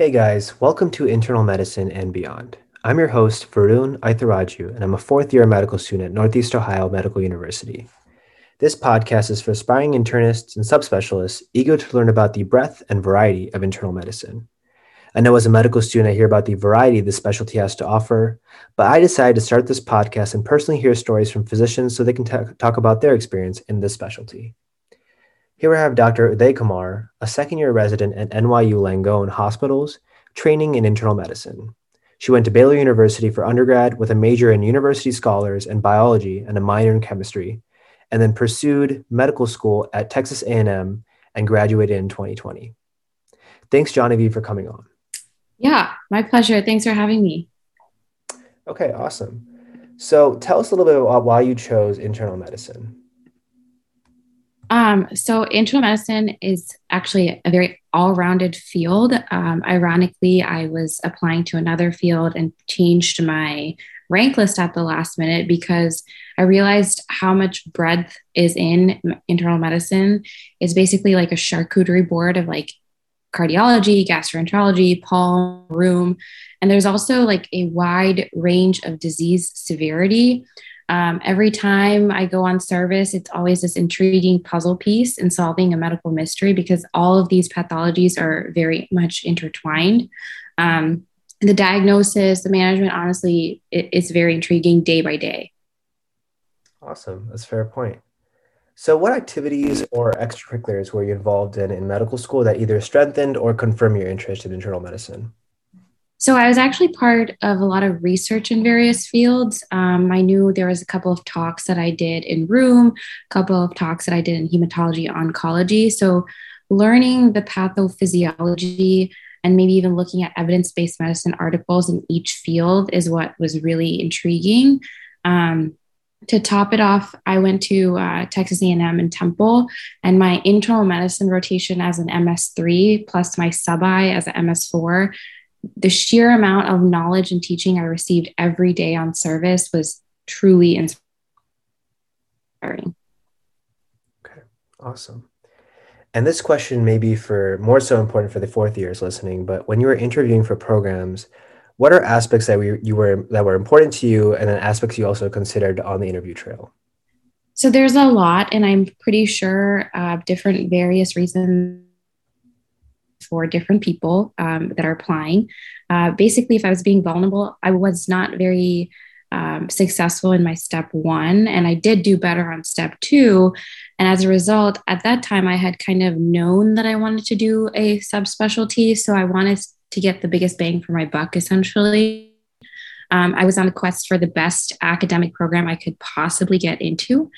Hey guys, welcome to Internal Medicine and Beyond. I'm your host, Varun Aitharaju, and I'm a fourth year medical student at Northeast Ohio Medical University. This podcast is for aspiring internists and subspecialists eager to learn about the breadth and variety of internal medicine. I know as a medical student, I hear about the variety this specialty has to offer, but I decided to start this podcast and personally hear stories from physicians so they can t- talk about their experience in this specialty. Here I have Dr. Udaikumar, a second year resident at NYU Langone Hospitals, training in internal medicine. She went to Baylor University for undergrad with a major in university scholars and biology and a minor in chemistry, and then pursued medical school at Texas A&M and graduated in 2020. Thanks, Jahnavi, for coming on. Yeah, my pleasure. Thanks for having me. Okay, awesome. So tell us a little bit about why you chose internal medicine. Um, so internal medicine is actually a very all-rounded field. Um, ironically, I was applying to another field and changed my rank list at the last minute because I realized how much breadth is in internal medicine. It's basically like a charcuterie board of like cardiology, gastroenterology, pulm, rheum, And there's also like a wide range of disease severity. Um, every time I go on service, it's always this intriguing puzzle piece in solving a medical mystery because all of these pathologies are very much intertwined. Um, the diagnosis, the management, honestly, it, it's very intriguing day by day. Awesome. That's fair point. So, what activities or extracurriculars were you involved in in medical school that either strengthened or confirmed your interest in internal medicine? So, I was actually part of a lot of research in various fields. Um, I knew there was a couple of talks that I did in rheum, a couple of talks that I did in hematology oncology. So, learning the pathophysiology and maybe even looking at evidence-based medicine articles in each field is what was really intriguing. Um, to top it off, I went to uh, Texas A&M and Temple, and my internal medicine rotation as an MS3 plus my sub-I as an MS4. The sheer amount of knowledge and teaching I received every day on service was truly inspiring. Okay, awesome. And this question may be for more so important for the fourth years listening, but when you were interviewing for programs, what are aspects that we, you were that were important to you and then aspects you also considered on the interview trail so there's a lot and i'm pretty sure uh, different various reasons for different people um, that are applying uh, basically if i was being vulnerable i was not very um, successful in my step one and i did do better on step two and as a result at that time i had kind of known that i wanted to do a subspecialty so i wanted to get the biggest bang for my buck, essentially. Um, I was on a quest for the best academic program I could possibly get into.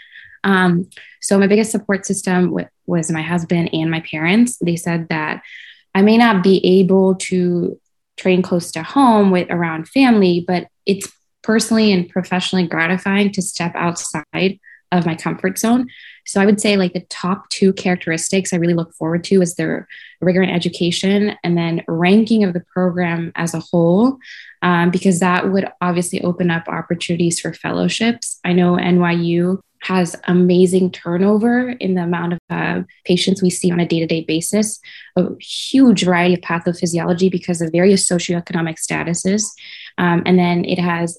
Um, so, my biggest support system w- was my husband and my parents. They said that I may not be able to train close to home with around family, but it's personally and professionally gratifying to step outside of my comfort zone. So I would say like the top two characteristics I really look forward to is their rigor in education and then ranking of the program as a whole, um, because that would obviously open up opportunities for fellowships. I know NYU has amazing turnover in the amount of uh, patients we see on a day-to-day basis a huge variety of pathophysiology because of various socioeconomic statuses um, and then it has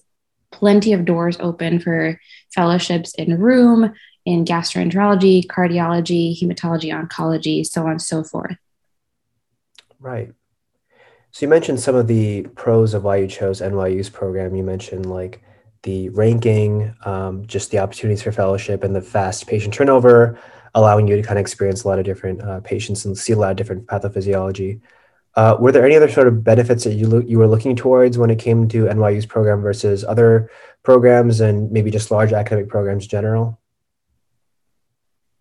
plenty of doors open for fellowships in rheum, in gastroenterology, cardiology, hematology, oncology, so on and so forth. Right. So you mentioned some of the pros of why you chose NYU's program. You mentioned like the ranking, um, just the opportunities for fellowship, and the fast patient turnover, allowing you to kind of experience a lot of different uh, patients and see a lot of different pathophysiology. Uh, were there any other sort of benefits that you lo- you were looking towards when it came to NYU's program versus other programs and maybe just large academic programs in general?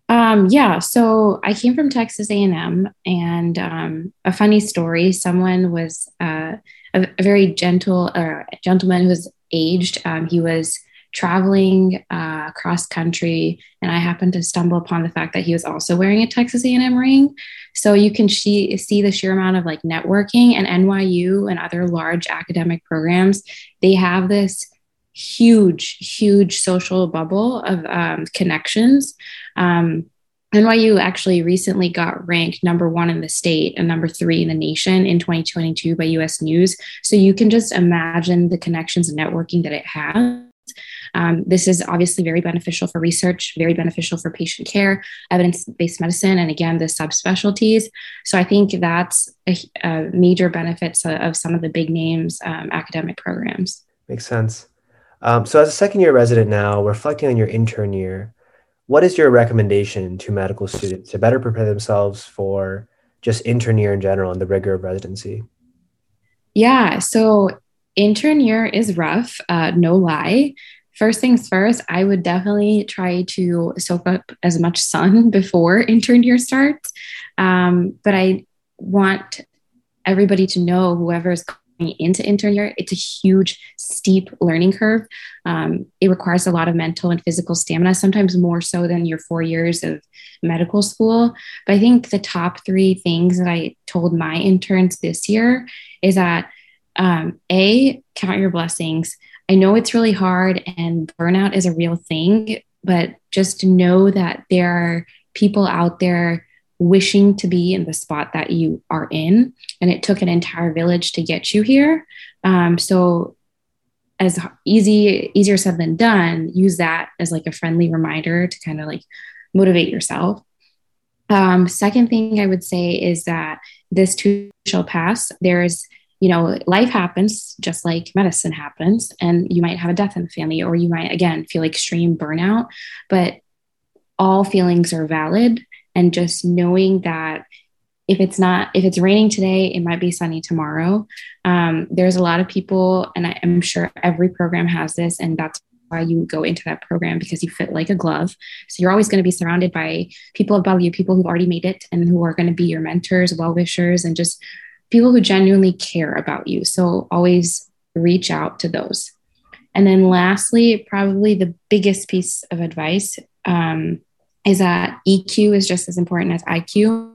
Um, yeah, so I came from Texas A&M, and um, a funny story: someone was uh, a, a, very gentle uh, gentleman who was aged. Um, he was traveling uh, cross country, and I happened to stumble upon the fact that he was also wearing a Texas A&M ring. So you can see, see the sheer amount of like networking and NYU and other large academic programs. They have this huge, huge social bubble of um, connections. Um, NYU actually recently got ranked number one in the state and number three in the nation in 2022 by US News. So you can just imagine the connections and networking that it has. Um, this is obviously very beneficial for research, very beneficial for patient care, evidence based medicine, and again, the subspecialties. So I think that's a, a major benefits of, some of the big names um, academic programs. Makes sense. Um, so, as a second year resident now, reflecting on your intern year, what is your recommendation to medical students to better prepare themselves for just intern year in general and the rigor of residency? Yeah, so intern year is rough, uh, no lie. First things first, I would definitely try to soak up as much sun before intern year starts. Um, but I want everybody to know, whoever's into intern year, it's a huge, steep learning curve. Um, it requires a lot of mental and physical stamina, sometimes more so than your four years of medical school. But I think the top three things that I told my interns this year is that um, A, count your blessings. I know it's really hard and burnout is a real thing, but just know that there are people out there wishing to be in the spot that you are in. And it took an entire village to get you here. Um, so, as easy, easier said than done, use that as like a friendly reminder to kind of like motivate yourself. Um, second thing I would say is that this too shall pass. There's you know, life happens just like medicine happens, and you might have a death in the family, or you might again feel extreme burnout. But all feelings are valid, and just knowing that if it's not if it's raining today it might be sunny tomorrow. Um, there's a lot of people and I, i'm sure every program has this and that's why you go into that program because you fit like a glove. So you're always going to be surrounded by people above you people who've already made it and who are going to be your mentors well wishers and just people who genuinely care about you. So always reach out to those. And then lastly probably the biggest piece of advice um, is that EQ is just as important as IQ.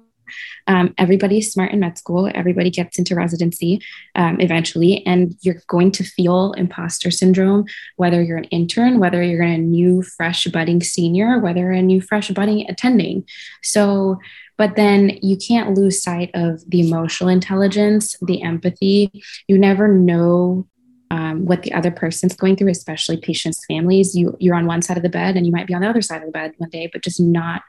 Um, everybody's smart in med school. Everybody gets into residency um, eventually, and you're going to feel imposter syndrome, whether you're an intern, whether you're a new, fresh, budding senior, whether a new, fresh, budding attending. So, but then you can't lose sight of the emotional intelligence, the empathy. You never know um, what the other person's going through, especially patients' families. You you're on one side of the bed, and you might be on the other side of the bed one day, but just not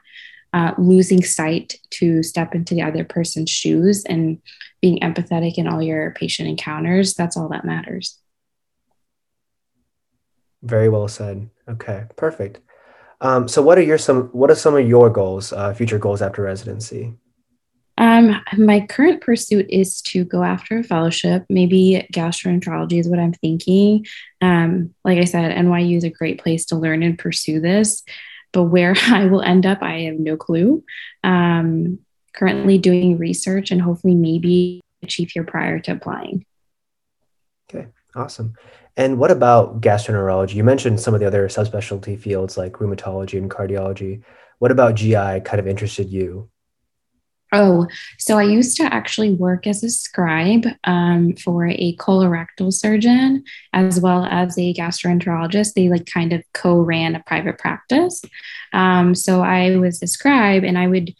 uh, losing sight to step into the other person's shoes and being empathetic in all your patient encounters. That's all that matters. Very well said. Okay, perfect. Um, so, what are your some? What are some of your goals, uh, future goals after residency? Um, my current pursuit is to go after a fellowship. Maybe gastroenterology is what I'm thinking. Um, like I said, NYU is a great place to learn and pursue this, but where I will end up, I have no clue. Um, currently doing research and hopefully maybe achieve here prior to applying. Okay, awesome. And what about gastroenterology? You mentioned some of the other subspecialty fields like rheumatology and cardiology. What about GI kind of interested you? Oh, so I used to actually work as a scribe um, for a colorectal surgeon as well as a gastroenterologist. They like kind of co-ran a private practice. Um, so I was a scribe, and I would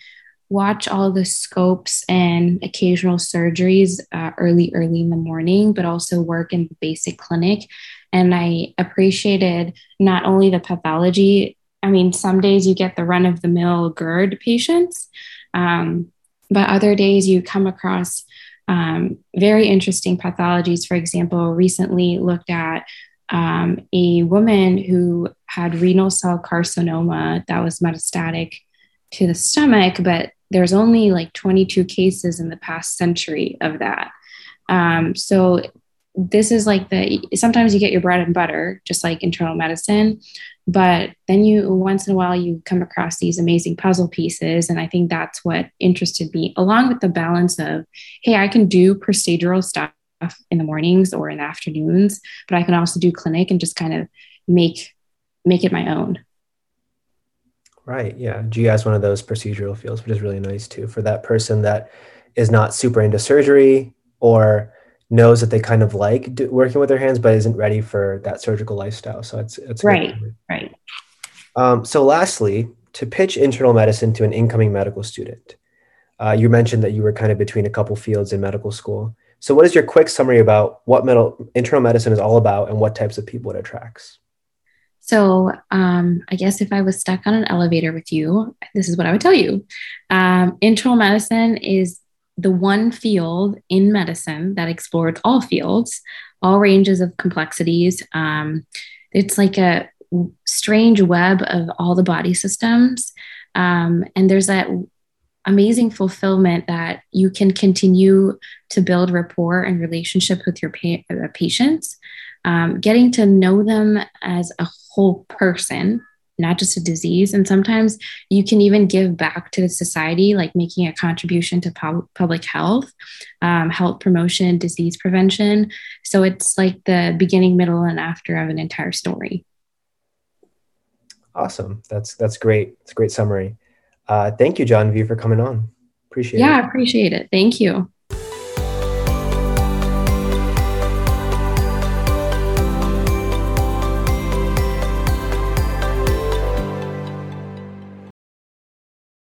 watch all the scopes and occasional surgeries uh, early, early in the morning, but also work in the basic clinic. And I appreciated not only the pathology. I mean, some days you get the run of the mill GERD patients. Um, but other days you come across um, very interesting pathologies. For example, recently looked at um, a woman who had renal cell carcinoma that was metastatic to the stomach, but there's only like 22 cases in the past century of that. Um, so this is like the sometimes you get your bread and butter, just like internal medicine, but then you once in a while you come across these amazing puzzle pieces and i think that's what interested me along with the balance of hey i can do procedural stuff in the mornings or in the afternoons but i can also do clinic and just kind of make make it my own. Right yeah. Gi is one of those procedural fields which is really nice too for that person that is not super into surgery or knows that they kind of like do, working with their hands, but isn't ready for that surgical lifestyle. So it's it's right, right. Um, so lastly, to pitch internal medicine to an incoming medical student? Uh, you mentioned that you were kind of between a couple fields in medical school. So, what is your quick summary about what mental, internal medicine is all about and what types of people it attracts? So, um, I guess if I was stuck on an elevator with you, this is what I would tell you. Um, internal medicine is the one field in medicine that explores all fields, all ranges of complexities. Um, it's like a strange web of all the body systems. Um, and there's that amazing fulfillment that you can continue to build rapport and relationship with your pa- uh, patients, um, getting to know them as a whole person, not just a disease. And sometimes you can even give back to the society, like making a contribution to pub- public health, um, health promotion, disease prevention. So it's like the beginning, middle, and after of an entire story. Awesome. That's that's great. It's a great summary. Uh, thank you, Jahnavi, for coming on. Appreciate yeah, it. Yeah, I appreciate it. Thank you.